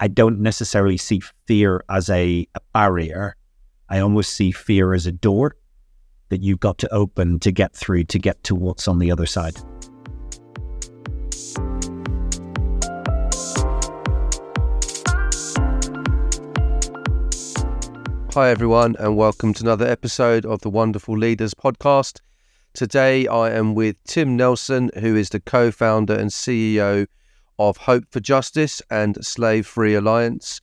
I don't necessarily see fear as a, a barrier. I almost see fear as a door that you've got to open to get through to get to what's on the other side. Hi, everyone, and welcome to another episode of the Wonderful Leaders podcast. Today, I am with Tim Nelson, who is the co founder and CEO of Hope for Justice and Slave Free Alliance.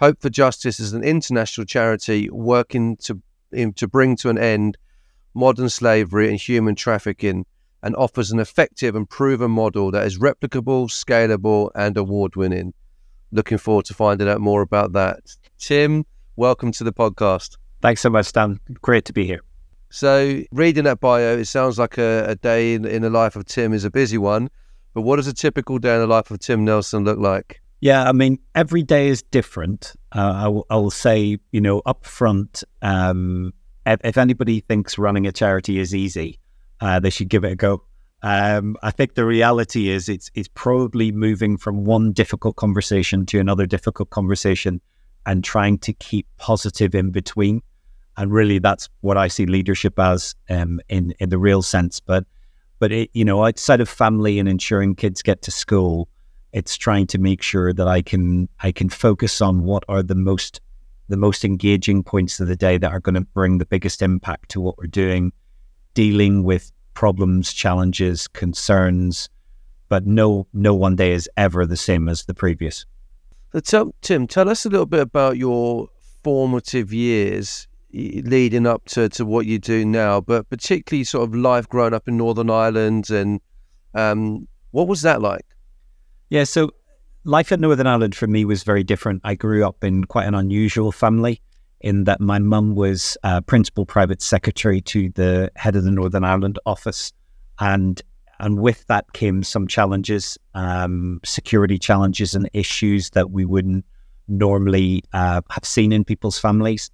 Hope for Justice is an international charity working to, to bring to an end modern slavery and human trafficking and offers an effective and proven model that is replicable, scalable, and award winning. Looking forward to finding out more about that. Tim, welcome to the podcast. Thanks so much, Dan. Great to be here. So, reading that bio, it sounds like a, a day in, in the life of Tim is a busy one. But what does a typical day in the life of Tim Nelson look like? Yeah, I mean, every day is different. Uh, I, will, I, will, say, you know, up front, um, if, if, anybody thinks running a charity is easy, uh, they should give it a go. Um, I think the reality is it's it's probably moving from one difficult conversation to another difficult conversation, and trying to keep positive in between. And really, that's what I see leadership as um, in in the real sense. But but it, you know, outside of family and ensuring kids get to school, it's trying to make sure that I can I can focus on what are the most the most engaging points of the day that are going to bring the biggest impact to what we're doing, dealing with problems, challenges, concerns. But no no one day is ever the same as the previous. So tell, Tim, tell us a little bit about your formative years leading up to, to what you do now, but particularly sort of life growing up in Northern Ireland and um, what was that like? Yeah, so life at Northern Ireland for me was very different. I grew up in quite an unusual family in that my mum was uh, principal private secretary to the head of the Northern Ireland office, and and with that came some challenges, um, security challenges and issues that we wouldn't normally uh, have seen in people's families.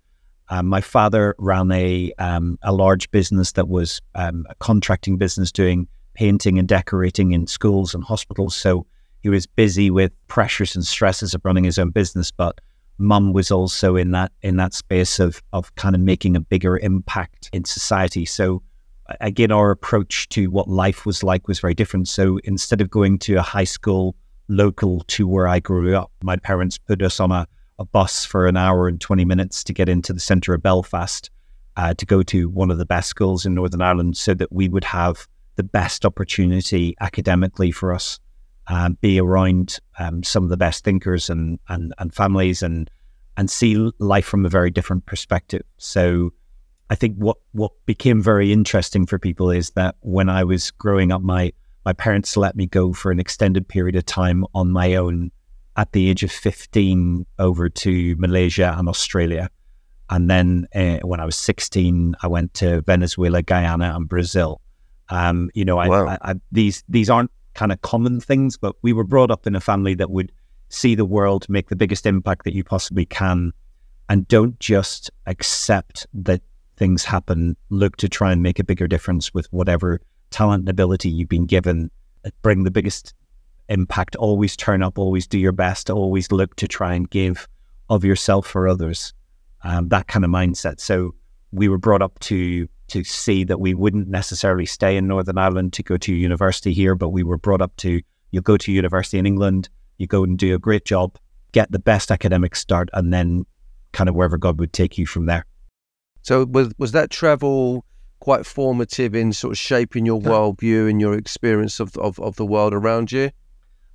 Um, my father ran a um, a large business that was um, a contracting business doing painting and decorating in schools and hospitals. So he was busy with pressures and stresses of running his own business. But mum was also in that in that space of of kind of making a bigger impact in society. So again, our approach to what life was like was very different. So instead of going to a high school local to where I grew up, my parents put us on a a bus for an hour and 20 minutes to get into the centre of Belfast uh, to go to one of the best schools in Northern Ireland so that we would have the best opportunity academically for us, um, be around um, some of the best thinkers and, and, and families and, and see life from a very different perspective. So I think what, what became very interesting for people is that when I was growing up, my, my parents let me go for an extended period of time on my own at the age of 15 over to Malaysia and Australia. And then uh, when I was 16, I went to Venezuela, Guyana, and Brazil. Um, you know, I, wow. I, I, these these aren't kind of common things, but we were brought up in a family that would see the world, make the biggest impact that you possibly can, and don't just accept that things happen. Look to try and make a bigger difference with whatever talent and ability you've been given. Bring the biggest impact. Always turn up, always do your best, always look to try and give of yourself for others. Um, that kind of mindset. So we were brought up to to see that we wouldn't necessarily stay in Northern Ireland to go to university here, but we were brought up to you go to university in England, you go and do a great job, get the best academic start, and then kind of wherever God would take you from there. So was was that travel quite formative in sort of shaping your worldview and your experience of, of, of the world around you?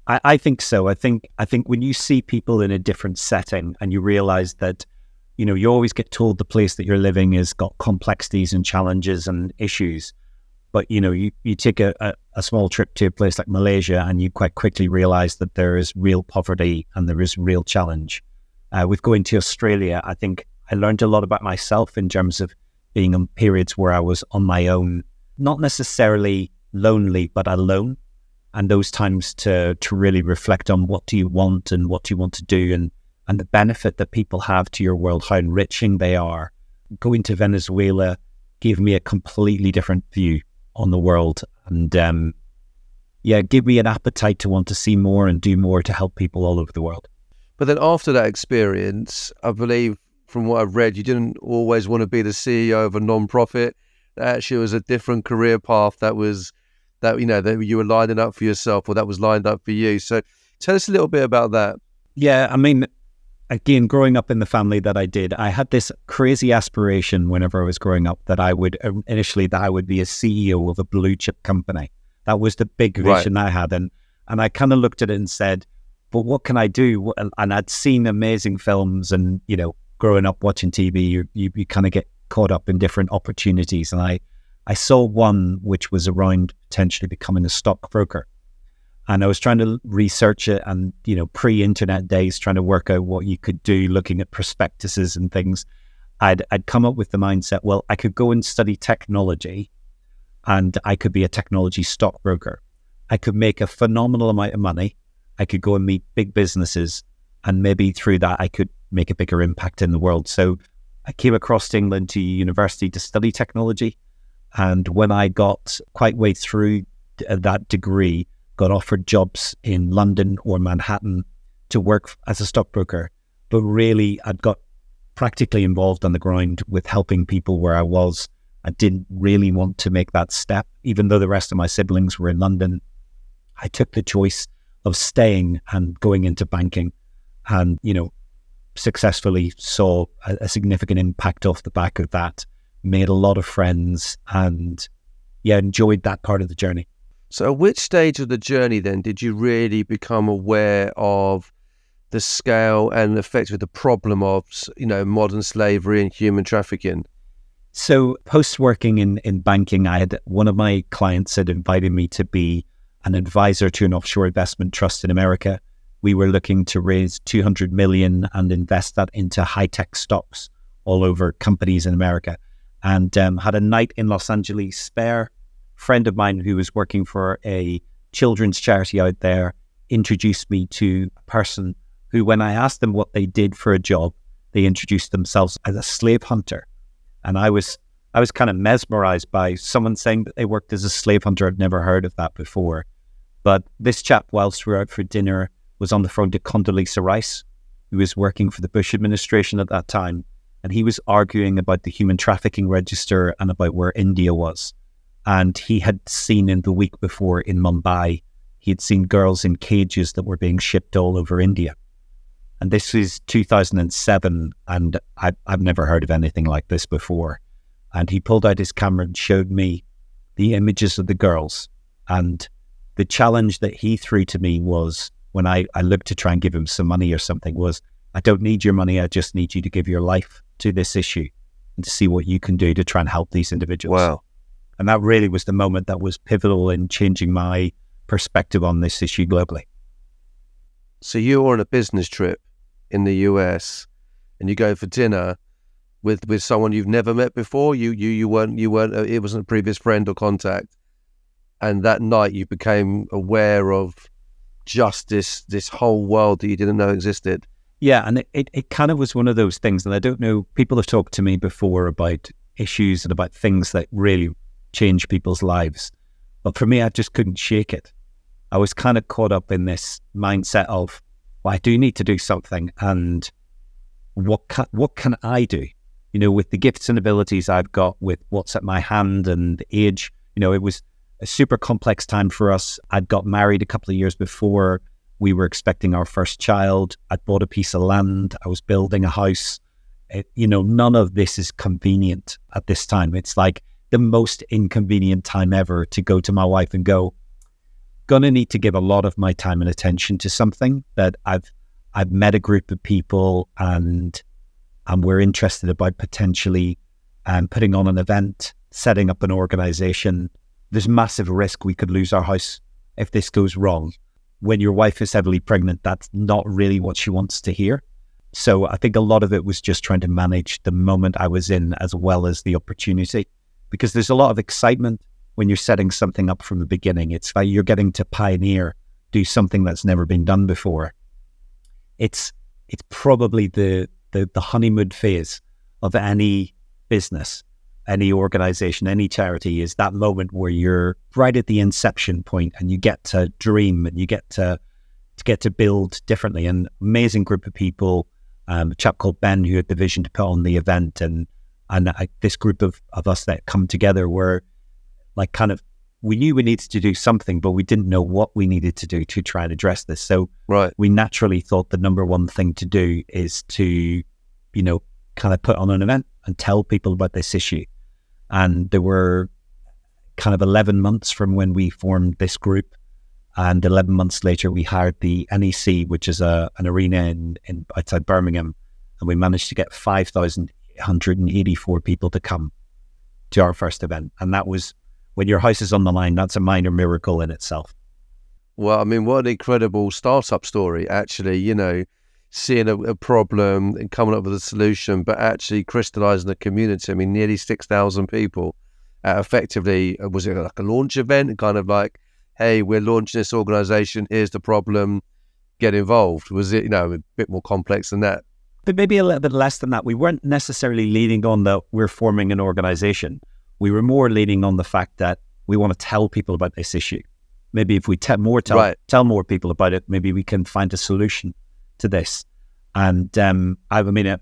I, I think so. I think I think when you see people in a different setting and you realize that, you know, you always get told the place that you're living has got complexities and challenges and issues. But you know, you, you take a, a, a small trip to a place like Malaysia and you quite quickly realize that there is real poverty and there is real challenge. Uh, with going to Australia, I think I learned a lot about myself in terms of being in periods where I was on my own, not necessarily lonely, but alone and those times to to really reflect on what do you want and what do you want to do and and the benefit that people have to your world, how enriching they are. Going to Venezuela gave me a completely different view on the world, and um, yeah, give me an appetite to want to see more and do more to help people all over the world. But then after that experience, I believe from what I've read, you didn't always want to be the CEO of a non-profit. That actually was a different career path that was that you know that you were lining up for yourself or that was lined up for you. So tell us a little bit about that. Yeah, I mean, again, growing up in the family that I did, I had this crazy aspiration whenever I was growing up that I would um, initially that I would be a CEO of a blue chip company. That was the big vision right. I had, and and I kind of looked at it and said, "But what can I do?" And I'd seen amazing films, and you know, growing up watching TV, you you, you kind of get caught up in different opportunities, and I I saw one which was around potentially becoming a stockbroker and I was trying to research it and, you know, pre internet days, trying to work out what you could do, looking at prospectuses and things. I'd, I'd come up with the mindset, well, I could go and study technology and I could be a technology stockbroker. I could make a phenomenal amount of money. I could go and meet big businesses and maybe through that I could make a bigger impact in the world. So I came across England to university to study technology. And when I got quite way through uh, that degree, got offered jobs in London or Manhattan to work as a stockbroker, but really I'd got practically involved on the ground with helping people where I was. I didn't really want to make that step, even though the rest of my siblings were in London. I took the choice of staying and going into banking and, you know, successfully saw a, a significant impact off the back of that, made a lot of friends and yeah, enjoyed that part of the journey. So, at which stage of the journey then did you really become aware of the scale and effect of the problem of, you know, modern slavery and human trafficking? So, post working in, in banking, I had one of my clients had invited me to be an advisor to an offshore investment trust in America. We were looking to raise 200 million and invest that into high tech stocks all over companies in America. And um, had a night in Los Angeles spare friend of mine who was working for a children's charity out there introduced me to a person who, when I asked them what they did for a job, they introduced themselves as a slave hunter. And I was I was kind of mesmerized by someone saying that they worked as a slave hunter. I'd never heard of that before. But this chap, whilst we were out for dinner, was on the phone to Condoleezza Rice, who was working for the Bush administration at that time. And he was arguing about the human trafficking register and about where India was. And he had seen in the week before in Mumbai, he had seen girls in cages that were being shipped all over India. And this is 2007, and I, I've never heard of anything like this before. And he pulled out his camera and showed me the images of the girls. And the challenge that he threw to me was when I, I looked to try and give him some money or something was, I don't need your money. I just need you to give your life to this issue and to see what you can do to try and help these individuals. Wow. And that really was the moment that was pivotal in changing my perspective on this issue globally. So you were on a business trip in the US and you go for dinner with, with someone you've never met before. You you you weren't you weren't uh, it wasn't a previous friend or contact. And that night you became aware of just this this whole world that you didn't know existed. Yeah, and it, it, kind of was one of those things. And I don't know, people have talked to me before about issues and about things that really change people's lives. But for me, I just couldn't shake it. I was kind of caught up in this mindset of, well, I do need to do something, and what can, what can I do? You know, with the gifts and abilities I've got, with what's at my hand and age. You know, it was a super complex time for us. I'd got married a couple of years before. We were expecting our first child. I'd bought a piece of land. I was building a house. It, you know, none of this is convenient at this time. It's like the most inconvenient time ever to go to my wife and go, gonna need to give a lot of my time and attention to something that I've I've met a group of people and and we're interested about potentially um, putting on an event, setting up an organization. There's massive risk we could lose our house if this goes wrong. When your wife is heavily pregnant, that's not really what she wants to hear. So I think a lot of it was just trying to manage the moment I was in as well as the opportunity because there's a lot of excitement when you're setting something up from the beginning. It's like you're getting to pioneer, do something that's never been done before. It's it's probably the the, the honeymoon phase of any business, any organization, any charity is that moment where you're right at the inception point and you get to dream and you get to to get to build differently. An amazing group of people, um, a chap called Ben who had the vision to put on the event, and and I, this group of, of us that come together were like kind of we knew we needed to do something, but we didn't know what we needed to do to try and address this. So right. we naturally thought the number one thing to do is to, you know, kind of put on an event and tell people about this issue. And there were kind of 11 months from when we formed this group. And 11 months later, we hired the NEC, which is a, an arena in, in outside Birmingham. And we managed to get 5,184 people to come to our first event. And that was when your house is on the line, that's a minor miracle in itself. Well, I mean, what an incredible startup story, actually, you know, seeing a, a problem and coming up with a solution, but actually crystallizing the community. I mean, nearly 6,000 people. Uh, effectively, uh, was it like a launch event? Kind of like, hey, we're launching this organization, here's the problem, get involved. Was it, you know, a bit more complex than that? But maybe a little bit less than that. We weren't necessarily leading on that we're forming an organization we were more leaning on the fact that we want to tell people about this issue. Maybe if we tell more tell, right. tell more people about it, maybe we can find a solution to this. And um, I, I mean, I,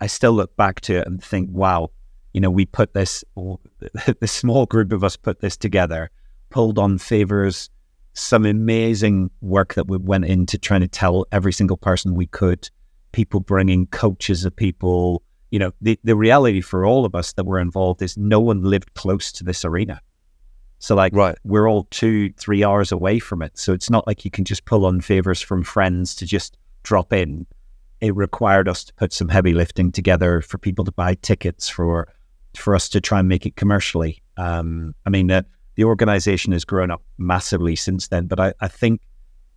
I still look back to it and think, wow, you know, we put this, the small group of us put this together, pulled on favors, some amazing work that we went into trying to tell every single person we could, people bringing coaches of people, you know, the, the reality for all of us that were involved is no one lived close to this arena. So like right. we're all two, three hours away from it. So it's not like you can just pull on favors from friends to just drop in. It required us to put some heavy lifting together for people to buy tickets for for us to try and make it commercially. Um, I mean, uh, the organization has grown up massively since then, but I, I think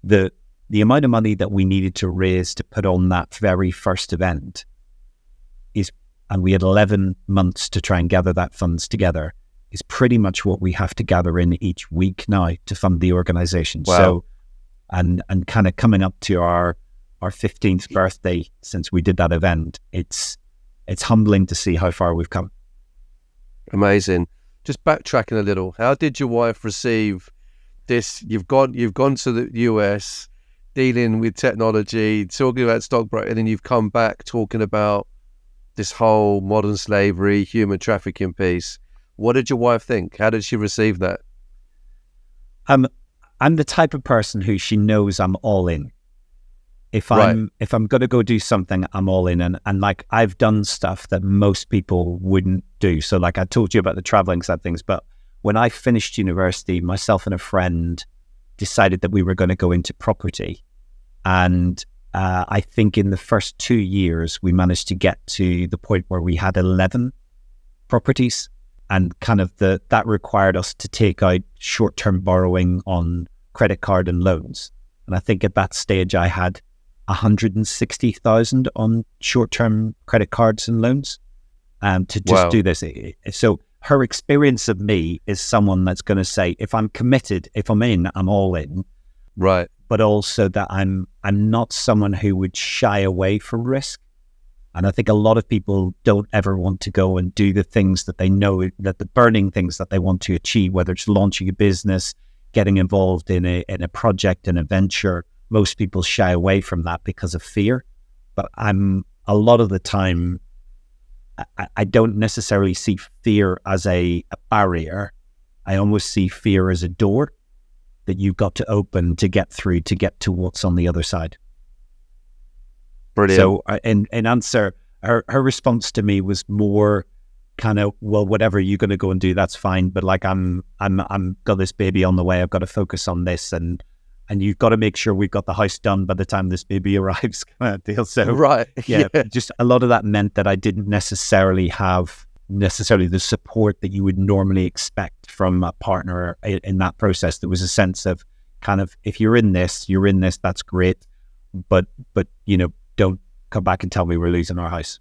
the the amount of money that we needed to raise to put on that very first event is, and we had 11 months to try and gather that funds together, is pretty much what we have to gather in each week now to fund the organization. Wow. So, and, and kind of coming up to our, our 15th birthday since we did that event, it's, it's humbling to see how far we've come. Amazing. Just backtracking a little, how did your wife receive this? You've gone, you've gone to the US, dealing with technology, talking about stockbroker, and then you've come back talking about this whole modern slavery, human trafficking piece. What did your wife think? How did she receive that? I'm I'm the type of person who she knows I'm all in. If I'm if I'm gonna go do something, I'm all in and, and like I've done stuff that most people wouldn't do. So like I told you about the traveling side things, but when I finished university, myself and a friend decided that we were going to go into property. And uh, I think in the first two years, we managed to get to the point where we had 11 properties. And kind of the that required us to take out short term borrowing on credit card and loans. And I think at that stage, I had 160,000 on short term credit cards and loans um, to just wow. do this. So her experience of me is someone that's going to say, if I'm committed, if I'm in, I'm all in. Right but also that I'm I'm not someone who would shy away from risk. And I think a lot of people don't ever want to go and do the things that they know that the burning things that they want to achieve, whether it's launching a business, getting involved in a in a project, an adventure. Most people shy away from that because of fear. But I'm a lot of the time I, I don't necessarily see fear as a, a barrier. I almost see fear as a door that you've got to open to get through to get to what's on the other side. Brilliant. So, uh, in in answer, her her response to me was more kind of, well, whatever you're going to go and do, that's fine. But like, I'm I'm I'm got this baby on the way. I've got to focus on this, and and you've got to make sure we've got the house done by the time this baby arrives. Kind of deal. So, right, yeah, yeah, just a lot of that meant that I didn't necessarily have necessarily the support that you would normally expect from a partner in, in that process. There was a sense of kind of if you're in this, you're in this, that's great, but but you know don't come back and tell me we're losing our house.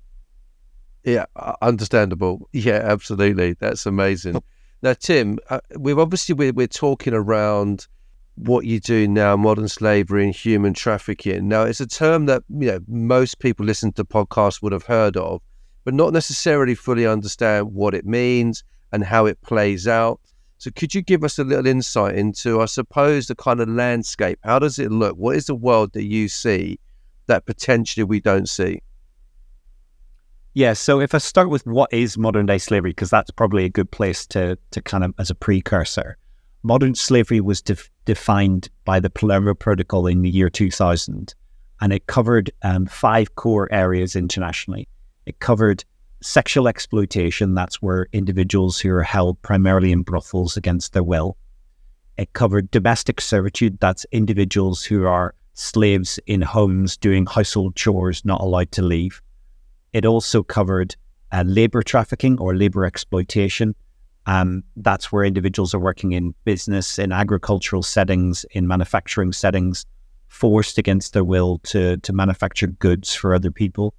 Yeah, understandable. Yeah, absolutely. That's amazing. Now, Tim, uh, we've obviously we're, we're talking around what you do now, modern slavery and human trafficking. Now, it's a term that you know most people listen to podcasts would have heard of, but not necessarily fully understand what it means and how it plays out. So, could you give us a little insight into, I suppose, the kind of landscape? How does it look? What is the world that you see that potentially we don't see? Yeah, so if I start with what is modern day slavery, because that's probably a good place to to kind of as a precursor. Modern slavery was def- defined by the Palermo Protocol in the year 2000, and it covered um, five core areas internationally. It covered sexual exploitation, that's where individuals who are held primarily in brothels against their will. It covered domestic servitude, that's individuals who are slaves in homes doing household chores, not allowed to leave. It also covered uh, labor trafficking or labor exploitation. Um, that's where individuals are working in business, in agricultural settings, in manufacturing settings, forced against their will to, to manufacture goods for other people.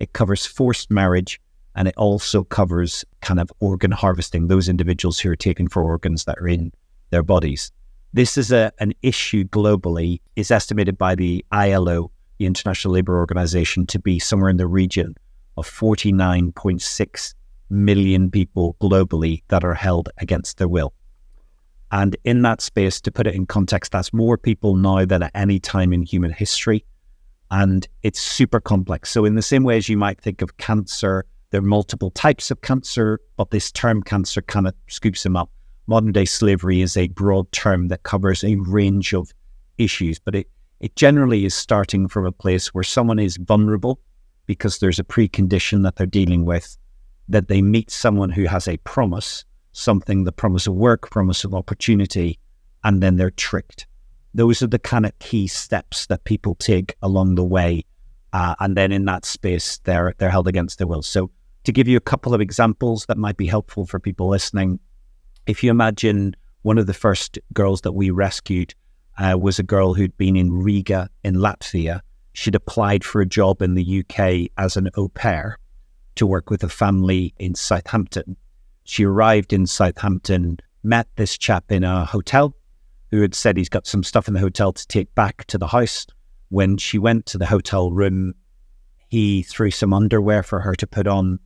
It covers forced marriage and it also covers kind of organ harvesting, those individuals who are taken for organs that are in their bodies. This is a, an issue globally, is estimated by the ILO, the International Labour Organization, to be somewhere in the region of 49.6 million people globally that are held against their will. And in that space, to put it in context, that's more people now than at any time in human history. And it's super complex. So, in the same way as you might think of cancer, there are multiple types of cancer, but this term cancer kind of scoops them up. Modern day slavery is a broad term that covers a range of issues, but it, it generally is starting from a place where someone is vulnerable because there's a precondition that they're dealing with, that they meet someone who has a promise, something, the promise of work, promise of opportunity, and then they're tricked. Those are the kind of key steps that people take along the way. Uh, and then in that space, they're, they're held against their will. So, to give you a couple of examples that might be helpful for people listening, if you imagine one of the first girls that we rescued uh, was a girl who'd been in Riga in Latvia she'd applied for a job in the UK as an au pair to work with a family in Southampton. She arrived in Southampton, met this chap in a hotel who had said he's got some stuff in the hotel to take back to the house. When she went to the hotel room, he threw some underwear for her to put on.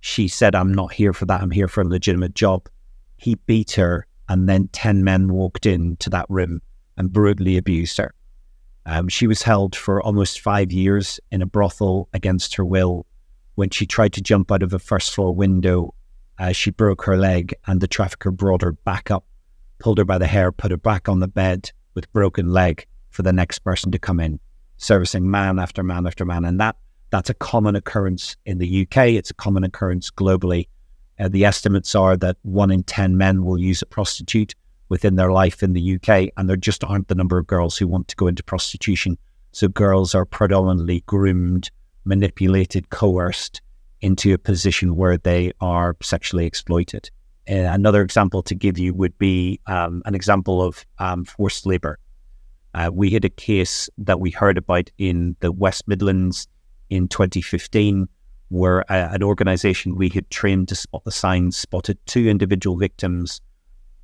She said, I'm not here for that. I'm here for a legitimate job. He beat her, and then 10 men walked into that room and brutally abused her. Um, she was held for almost five years in a brothel against her will. When she tried to jump out of a first floor window, uh, she broke her leg, and the trafficker brought her back up, pulled her by the hair, put her back on the bed with broken leg for the next person to come in, servicing man after man after man. And that that's a common occurrence in the UK. It's a common occurrence globally. Uh, the estimates are that one in 10 men will use a prostitute within their life in the UK, and there just aren't the number of girls who want to go into prostitution. So girls are predominantly groomed, manipulated, coerced into a position where they are sexually exploited. Another example to give you would be um, an example of um, forced labor. Uh, we had a case that we heard about in the West Midlands in 2015, where uh, an organization we had trained to spot the signs spotted two individual victims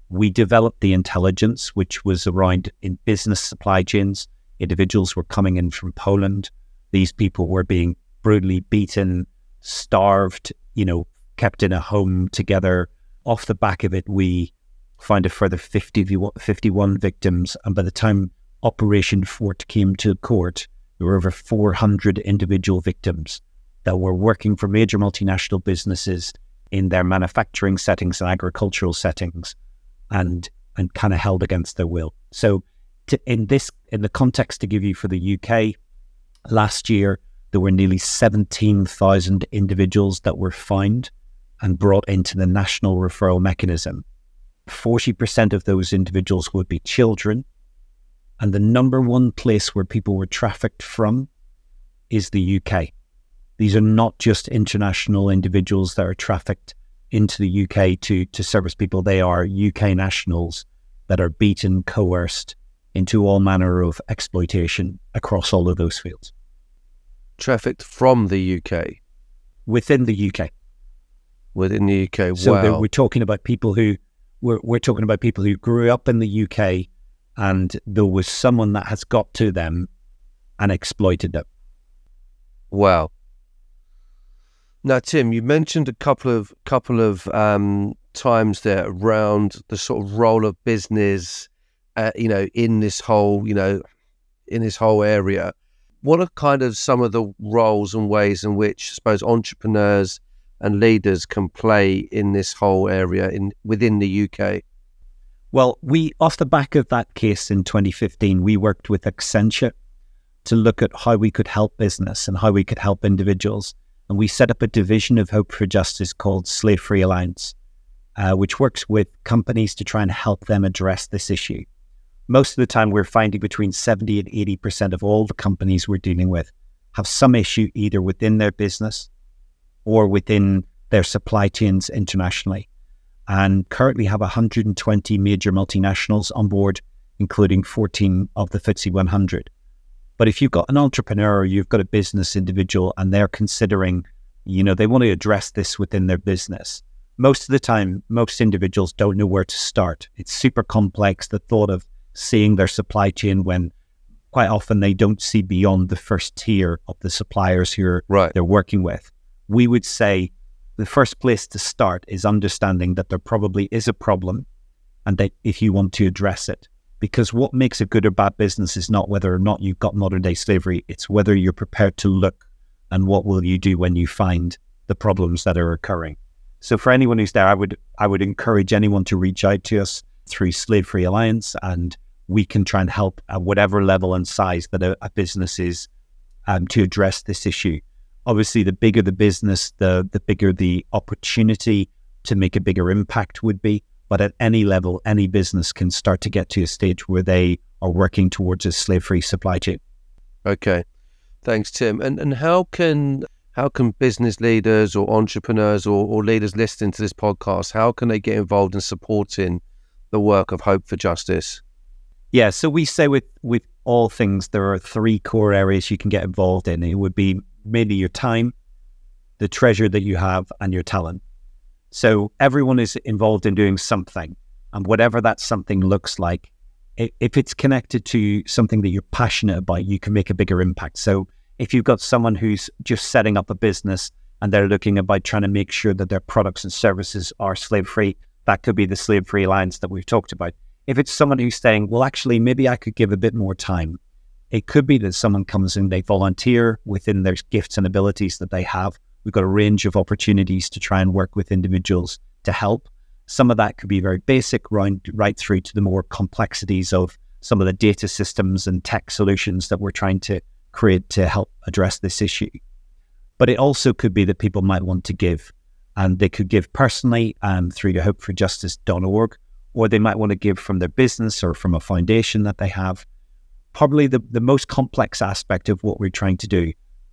we developed the intelligence, which was around in business supply chains. Individuals were coming in from Poland. These people were being brutally beaten, starved, you know, kept in a home together. Off the back of it, we found a further 50, 51 victims. And by the time Operation Fort came to court, there were over 400 individual victims that were working for major multinational businesses in their manufacturing settings and agricultural settings and and kind of held against their will. So, to, in this, in the context to give you for the UK, last year there were nearly seventeen thousand individuals that were found and brought into the national referral mechanism. Forty percent of those individuals would be children, and the number one place where people were trafficked from is the UK. These are not just international individuals that are trafficked into the UK to to service people. They are UK nationals that are beaten, coerced into all manner of exploitation across all of those fields. Trafficked from the UK, within the UK, within the UK. So wow. we're talking about people who we're we're talking about people who grew up in the UK, and there was someone that has got to them and exploited them. Wow. Now, Tim, you mentioned a couple of couple of um, times there around the sort of role of business, uh, you know, in this whole, you know, in this whole area. What are kind of some of the roles and ways in which, I suppose, entrepreneurs and leaders can play in this whole area in within the UK? Well, we off the back of that case in 2015, we worked with Accenture to look at how we could help business and how we could help individuals. And we set up a division of Hope for Justice called Slave Free Alliance, uh, which works with companies to try and help them address this issue. Most of the time, we're finding between 70 and 80% of all the companies we're dealing with have some issue either within their business or within their supply chains internationally. And currently have 120 major multinationals on board, including 14 of the FTSE 100. But if you've got an entrepreneur, you've got a business individual, and they're considering, you know, they want to address this within their business. Most of the time, most individuals don't know where to start. It's super complex. The thought of seeing their supply chain when quite often they don't see beyond the first tier of the suppliers who right. they're working with. We would say the first place to start is understanding that there probably is a problem and that if you want to address it, because what makes a good or bad business is not whether or not you've got modern day slavery, it's whether you're prepared to look and what will you do when you find the problems that are occurring. So for anyone who's there, I would I would encourage anyone to reach out to us through Slave Free Alliance and we can try and help at whatever level and size that a, a business is um, to address this issue. Obviously, the bigger the business, the the bigger the opportunity to make a bigger impact would be. But at any level, any business can start to get to a stage where they are working towards a slave-free supply chain. Okay, thanks, Tim. And and how can how can business leaders or entrepreneurs or, or leaders listening to this podcast how can they get involved in supporting the work of Hope for Justice? Yeah, so we say with with all things there are three core areas you can get involved in. It would be mainly your time, the treasure that you have, and your talent. So everyone is involved in doing something, and whatever that something looks like, if it's connected to something that you're passionate about, you can make a bigger impact. So if you've got someone who's just setting up a business and they're looking about trying to make sure that their products and services are slave free, that could be the slave free alliance that we've talked about. If it's someone who's saying, well, actually, maybe I could give a bit more time, it could be that someone comes in, they volunteer within their gifts and abilities that they have We've got a range of opportunities to try and work with individuals to help. Some of that could be very basic, right, right through to the more complexities of some of the data systems and tech solutions that we're trying to create to help address this issue. But it also could be that people might want to give, and they could give personally um, through to hopeforjustice.org, or they might want to give from their business or from a foundation that they have. Probably the, the most complex aspect of what we're trying to do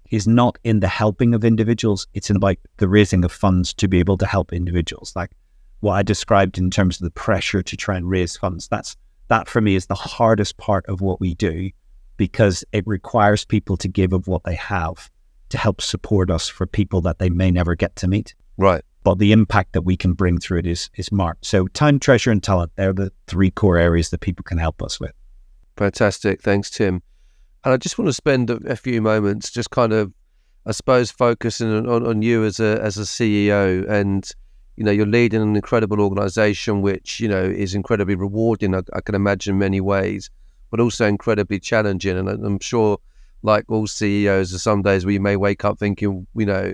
is not in the helping of individuals, it's in about the raising of funds to be able to help individuals. Like what I described in terms of the pressure to try and raise funds. That's that for me is the hardest part of what we do because it requires people to give of what they have to help support us for people that they may never get to meet. Right. But the impact that we can bring through it is is marked. So time, treasure, and talent, they're the three core areas that people can help us with. Fantastic. Thanks, Tim. And I just want to spend a, few moments just kind of, I suppose, focusing on, on, you as a as a CEO, and you know, you're leading an incredible organisation, which you know is incredibly rewarding. I, I, can imagine many ways, but also incredibly challenging. And I'm sure, like all CEOs, some days where you may wake up thinking, you know,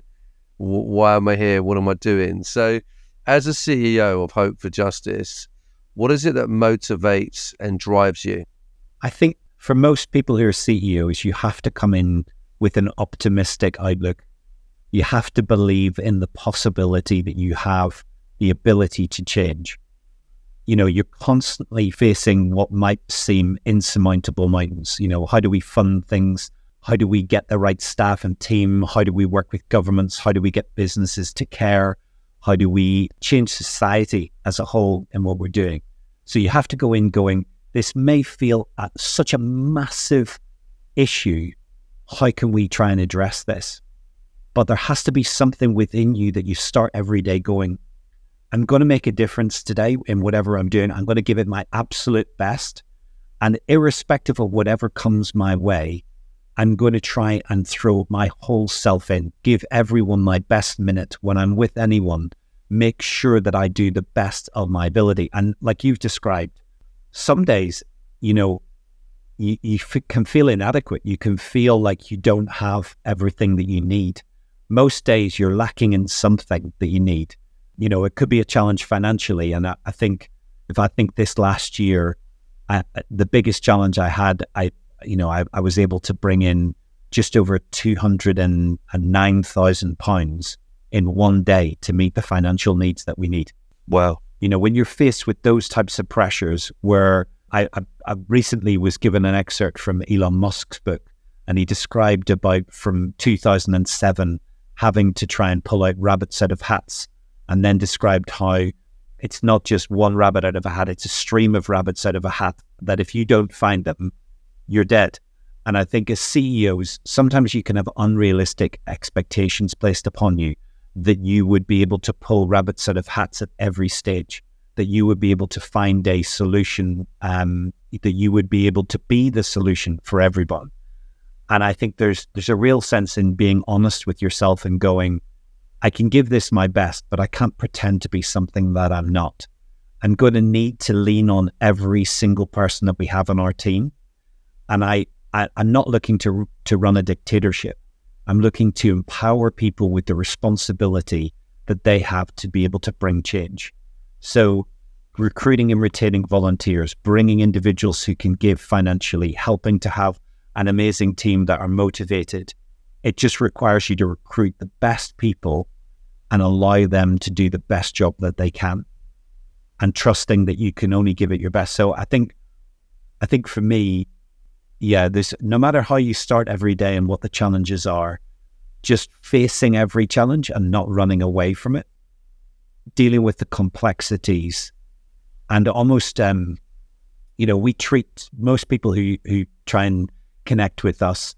why am I here? What am I doing? So, as a CEO of Hope for Justice, what is it that motivates and drives you? I think for most people who are CEOs, you have to come in with an optimistic outlook. You have to believe in the possibility that you have the ability to change. You know, you're constantly facing what might seem insurmountable mountains. You know, how do we fund things? How do we get the right staff and team? How do we work with governments? How do we get businesses to care? How do we change society as a whole in what we're doing? So you have to go in going, this may feel at such a massive issue. How can we try and address this? But there has to be something within you that you start every day going, I'm going to make a difference today in whatever I'm doing. I'm going to give it my absolute best. And irrespective of whatever comes my way, I'm going to try and throw my whole self in, give everyone my best minute when I'm with anyone, make sure that I do the best of my ability. And like you've described, some days, you know, you, you f- can feel inadequate. You can feel like you don't have everything that you need. Most days you're lacking in something that you need. You know, it could be a challenge financially. And I, I think if I think this last year, I, the biggest challenge I had, I, you know, I, I was able to bring in just over two hundred and nine thousand pounds in one day to meet the financial needs that we need. Wow. You know, when you're faced with those types of pressures, where I, I, I recently was given an excerpt from Elon Musk's book, and he described about from 2007 having to try and pull out rabbits out of hats, and then described how it's not just one rabbit out of a hat, it's a stream of rabbits out of a hat that if you don't find them, you're dead. And I think as CEOs, sometimes you can have unrealistic expectations placed upon you that you would be able to pull rabbits out of hats at every stage, that you would be able to find a solution, um, that you would be able to be the solution for everyone. And I think there's there's a real sense in being honest with yourself and going, I can give this my best, but I can't pretend to be something that I'm not. I'm going to need to lean on every single person that we have on our team. And I, I I'm not looking to to run a dictatorship. I'm looking to empower people with the responsibility that they have to be able to bring change. So, recruiting and retaining volunteers, bringing individuals who can give financially, helping to have an amazing team that are motivated. It just requires you to recruit the best people and allow them to do the best job that they can and trusting that you can only give it your best. So I think I think for me, yeah, there's no matter how you start every day and what the challenges are, just facing every challenge and not running away from it, dealing with the complexities, and almost, um, you know, we treat most people who who try and connect with us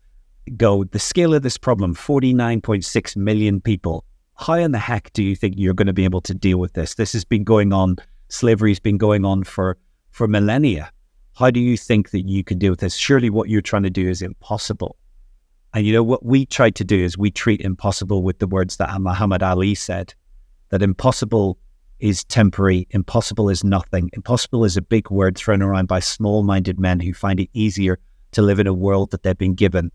go the scale of this problem 49.6 million people how in the heck do you think you're going to be able to deal with this? This has been going on slavery's been going on for for millennia how do you think that you can deal with this? Surely what you're trying to do is impossible. And you know what we try to do is we treat impossible with the words that Muhammad Ali said that impossible is temporary, impossible is nothing. Impossible is a big word thrown around by small minded men who find it easier to live in a world that they've been given.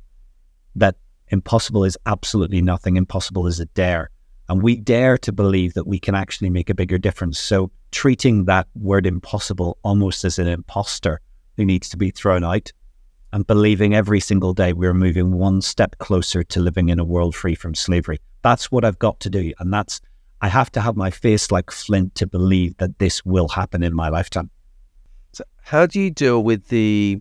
That impossible is absolutely nothing, impossible is a dare. And we dare to believe that we can actually make a bigger difference. So treating that word impossible almost as an imposter who needs to be thrown out and believing every single day we're moving one step closer to living in a world free from slavery. That's what I've got to do. And that's, I have to have my face like flint to believe that this will happen in my lifetime. So how do you deal with the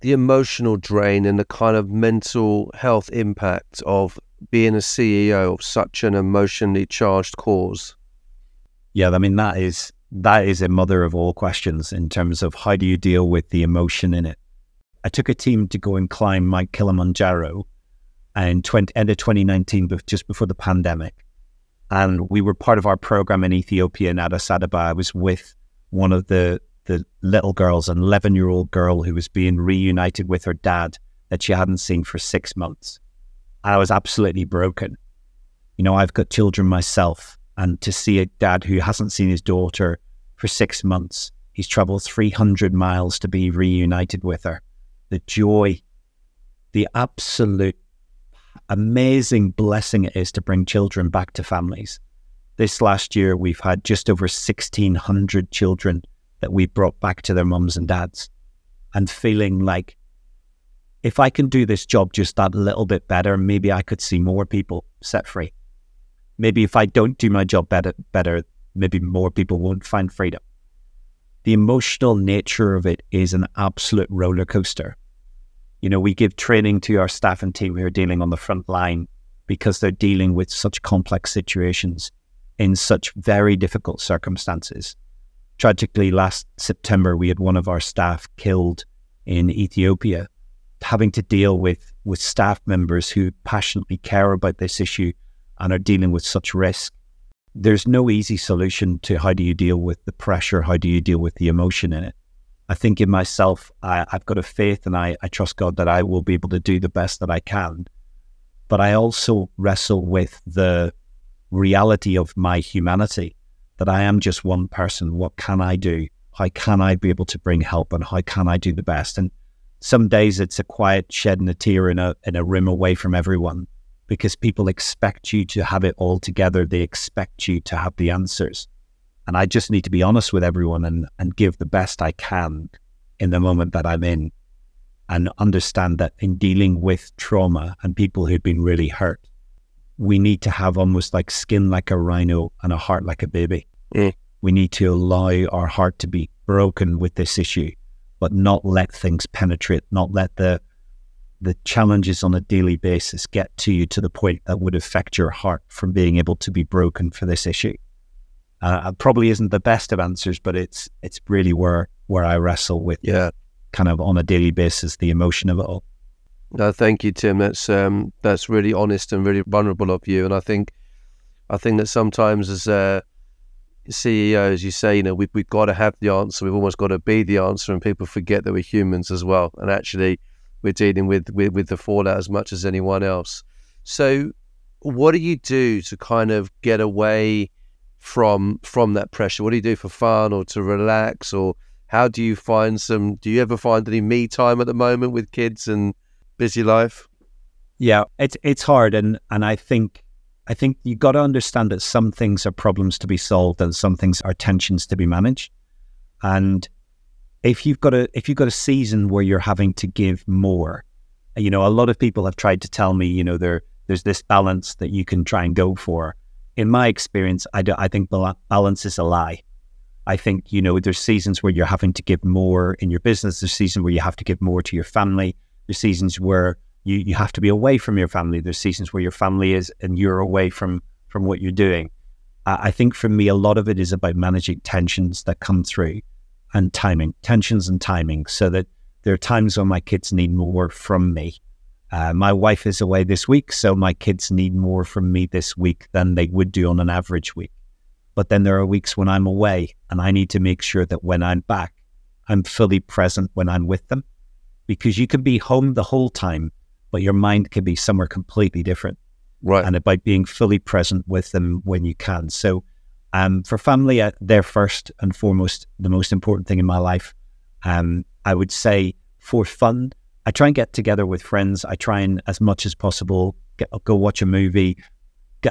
the emotional drain and the kind of mental health impact of being a CEO of such an emotionally charged cause? Yeah, I mean that is that is a mother of all questions in terms of how do you deal with the emotion in it. I took a team to go and climb Mount Kilimanjaro in 20, end of 2019, just before the pandemic. And we were part of our program in Ethiopia in Addis Ababa. I was with one of the, the little girls, an 11 year old girl who was being reunited with her dad that she hadn't seen for six months. I was absolutely broken. You know, I've got children myself and to see a dad who hasn't seen his daughter for six months, he's traveled 300 miles to be reunited with her. The joy, the absolute amazing blessing it is to bring children back to families. This last year, we've had just over 1,600 children that we brought back to their mums and dads, and feeling like if I can do this job just that little bit better, maybe I could see more people set free maybe if I don't do my job better, better, maybe more people won't find freedom. The emotional nature of it is an absolute roller coaster. You know, we give training to our staff and team who are dealing on the front line because they're dealing with such complex situations in such very difficult circumstances. Tragically, last September, we had one of our staff killed in Ethiopia, having to deal with, with staff members who passionately care about this issue and are dealing with such risk. There's no easy solution to how do you deal with the pressure, how do you deal with the emotion in it. I think in myself, I, have got a faith and I, I trust God that I will be able to do the best that I can. But I also wrestle with the reality of my humanity that I am just one person. What can I do? How can I be able to bring help and how can I do the best? And some days it's a quiet shedding a tear in a in a room away from everyone because people expect you to have it all together. They expect you to have the answers. And I just need to be honest with everyone and, and give the best I can in the moment that I'm in and understand that in dealing with trauma and people who've been really hurt, we need to have almost like skin like a rhino and a heart like a baby. Mm. We need to allow our heart to be broken with this issue, but not let things penetrate, not let the the challenges on a daily basis get to you to the point that would affect your heart from being able to be broken for this issue. Uh, probably isn't the best of answers, but it's it's really where where I wrestle with, yeah, kind of on a daily basis, the emotion of it all. No, thank you, Tim. That's um, that's really honest and really vulnerable of you, and I think I think that sometimes as uh, CEOs, you say, you know, we've, we've got to have the answer. We've almost got to be the answer, and people forget that we're humans as well. And actually, we're dealing with, with, with the fallout as much as anyone else. So, what do you do to kind of get away from from that pressure? What do you do for fun or to relax, or how do you find some? Do you ever find any me time at the moment with kids and busy life? Yeah, it's it's hard, and and I think I think you got to understand that some things are problems to be solved and some things are tensions to be managed. And if you've got a if you've got a season where you're having to give more, you know, a lot of people have tried to tell me, you know, there there's this balance that you can try and go for. In my experience, I, do, I think balance is a lie. I think you know there's seasons where you're having to give more in your business. There's seasons where you have to give more to your family. There's seasons where you, you have to be away from your family. There's seasons where your family is and you're away from from what you're doing. I think for me, a lot of it is about managing tensions that come through and timing, tensions and timing, so that there are times when my kids need more from me. Uh, my wife is away this week, so my kids need more from me this week than they would do on an average week. But then there are weeks when I'm away, and I need to make sure that when I'm back, I'm fully present when I'm with them. Because you can be home the whole time, but your mind can be somewhere completely different. Right. And about being fully present with them when you can. So, um, for family, uh, they're first and foremost the most important thing in my life. Um, I would say for fun, I try and get together with friends. I try and, as much as possible, get, go watch a movie.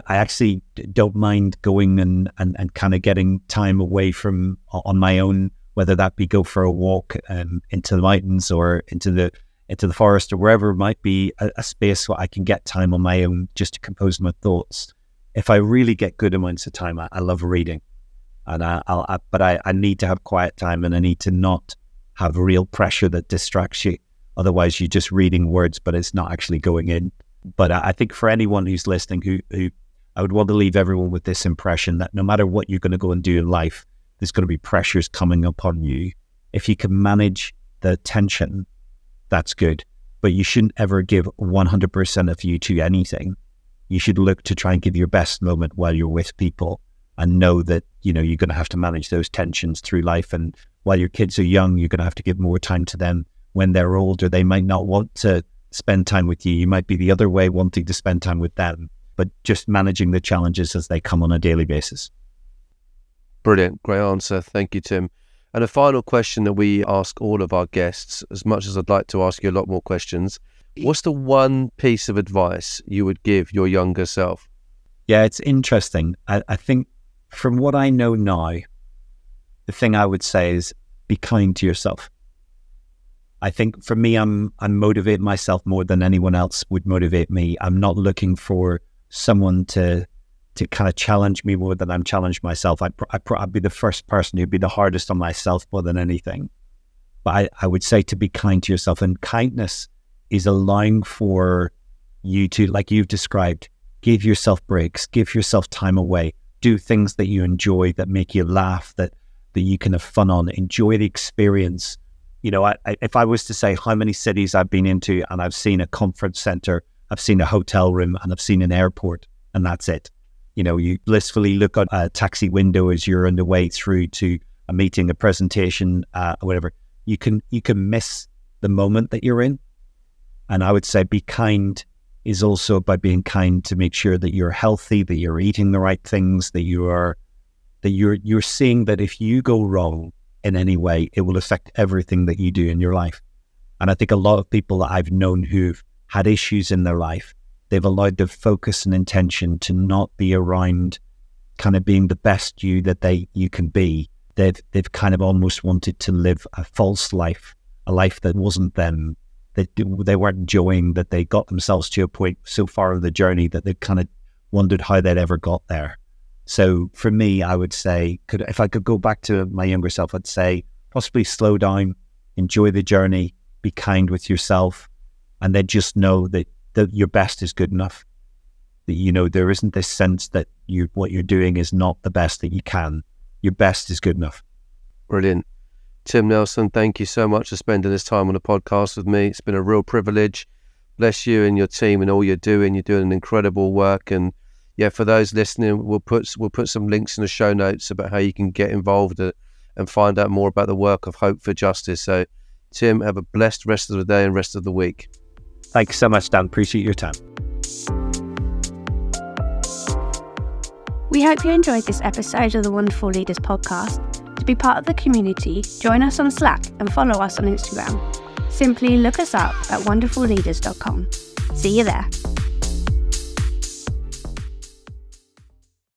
I actually don't mind going and, and, and kind of getting time away from on my own, whether that be go for a walk um, into the mountains or into the into the forest or wherever it might be a, a, space where I can get time on my own just to compose my thoughts. If I really get good amounts of time, I, I love reading, and I, I but I, I need to have quiet time and I need to not have real pressure that distracts you. Otherwise, you're just reading words, but it's not actually going in. But I, I think for anyone who's listening, who who I would want to leave everyone with this impression that no matter what you're going to go and do in life, there's going to be pressures coming upon you. If you can manage the tension that's good. But you shouldn't ever give 100% of you to anything. You should look to try and give your best moment while you're with people and know that, you know, you're going to have to manage those tensions through life. And while your kids are young, you're going to have to give more time to them. When they're older, they might not want to spend time with you. You might be the other way, wanting to spend time with them, but just managing the challenges as they come on a daily basis. Brilliant. Great answer. Thank you, Tim. And a final question that we ask all of our guests, as much as I'd like to ask you a lot more questions, what's the one piece of advice you would give your younger self? Yeah, it's interesting. I, I think from what I know now, the thing I would say is be kind to yourself. I think for me, I'm I motivate myself more than anyone else would motivate me. I'm not looking for someone to to kind of challenge me more than I'm challenged myself. I'd, I'd, I'd, be the first person who'd be the hardest on myself more than anything. But I, I would say to be kind to yourself. And kindness is allowing for you to, like you've described, give yourself breaks, give yourself time away, do things that you enjoy, that make you laugh, that, that you can have fun on, enjoy the experience. You know, I, I, if I was to say how many cities I've been into and I've seen a conference center, I've seen a hotel room, and I've seen an airport, and that's it you know, you blissfully look at a taxi window as you're on the way through to a meeting, a presentation, uh, whatever. You can you can miss the moment that you're in, and I would say be kind is also about being kind to make sure that you're healthy, that you're eating the right things, that you are that you're you're seeing that if you go wrong in any way, it will affect everything that you do in your life. And I think a lot of people that I've known who've had issues in their life, they've allowed their focus and intention to not be around kind of being the best you that they you can be. They've they've kind of almost wanted to live a false life, a life that wasn't them. They they weren't enjoying that they got themselves to a point so far in the journey that they kind of wondered how they'd ever got there. So for me, I would say, could if I could go back to my younger self, I'd say possibly slow down, enjoy the journey, be kind with yourself, and then just know that, that your best is good enough. That you know there isn't this sense that you what you're doing is not the best that you can. Your best is good enough. Brilliant. Tim Nelson, thank you so much for spending this time on the podcast with me. It's been a real privilege. Bless you and your team and all you're doing. You're doing an incredible work. And yeah, for those listening, we'll put we'll put some links in the show notes about how you can get involved uh, and find out more about the work of Hope for Justice. So, Tim, have a blessed rest of the day and rest of the week. Thanks so much, Dan. Appreciate your time. We hope you enjoyed this episode of the Wonderful Leaders podcast. To be part of the community, join us on Slack and follow us on Instagram. Simply look us up at wonderfulleaders.com. See you there.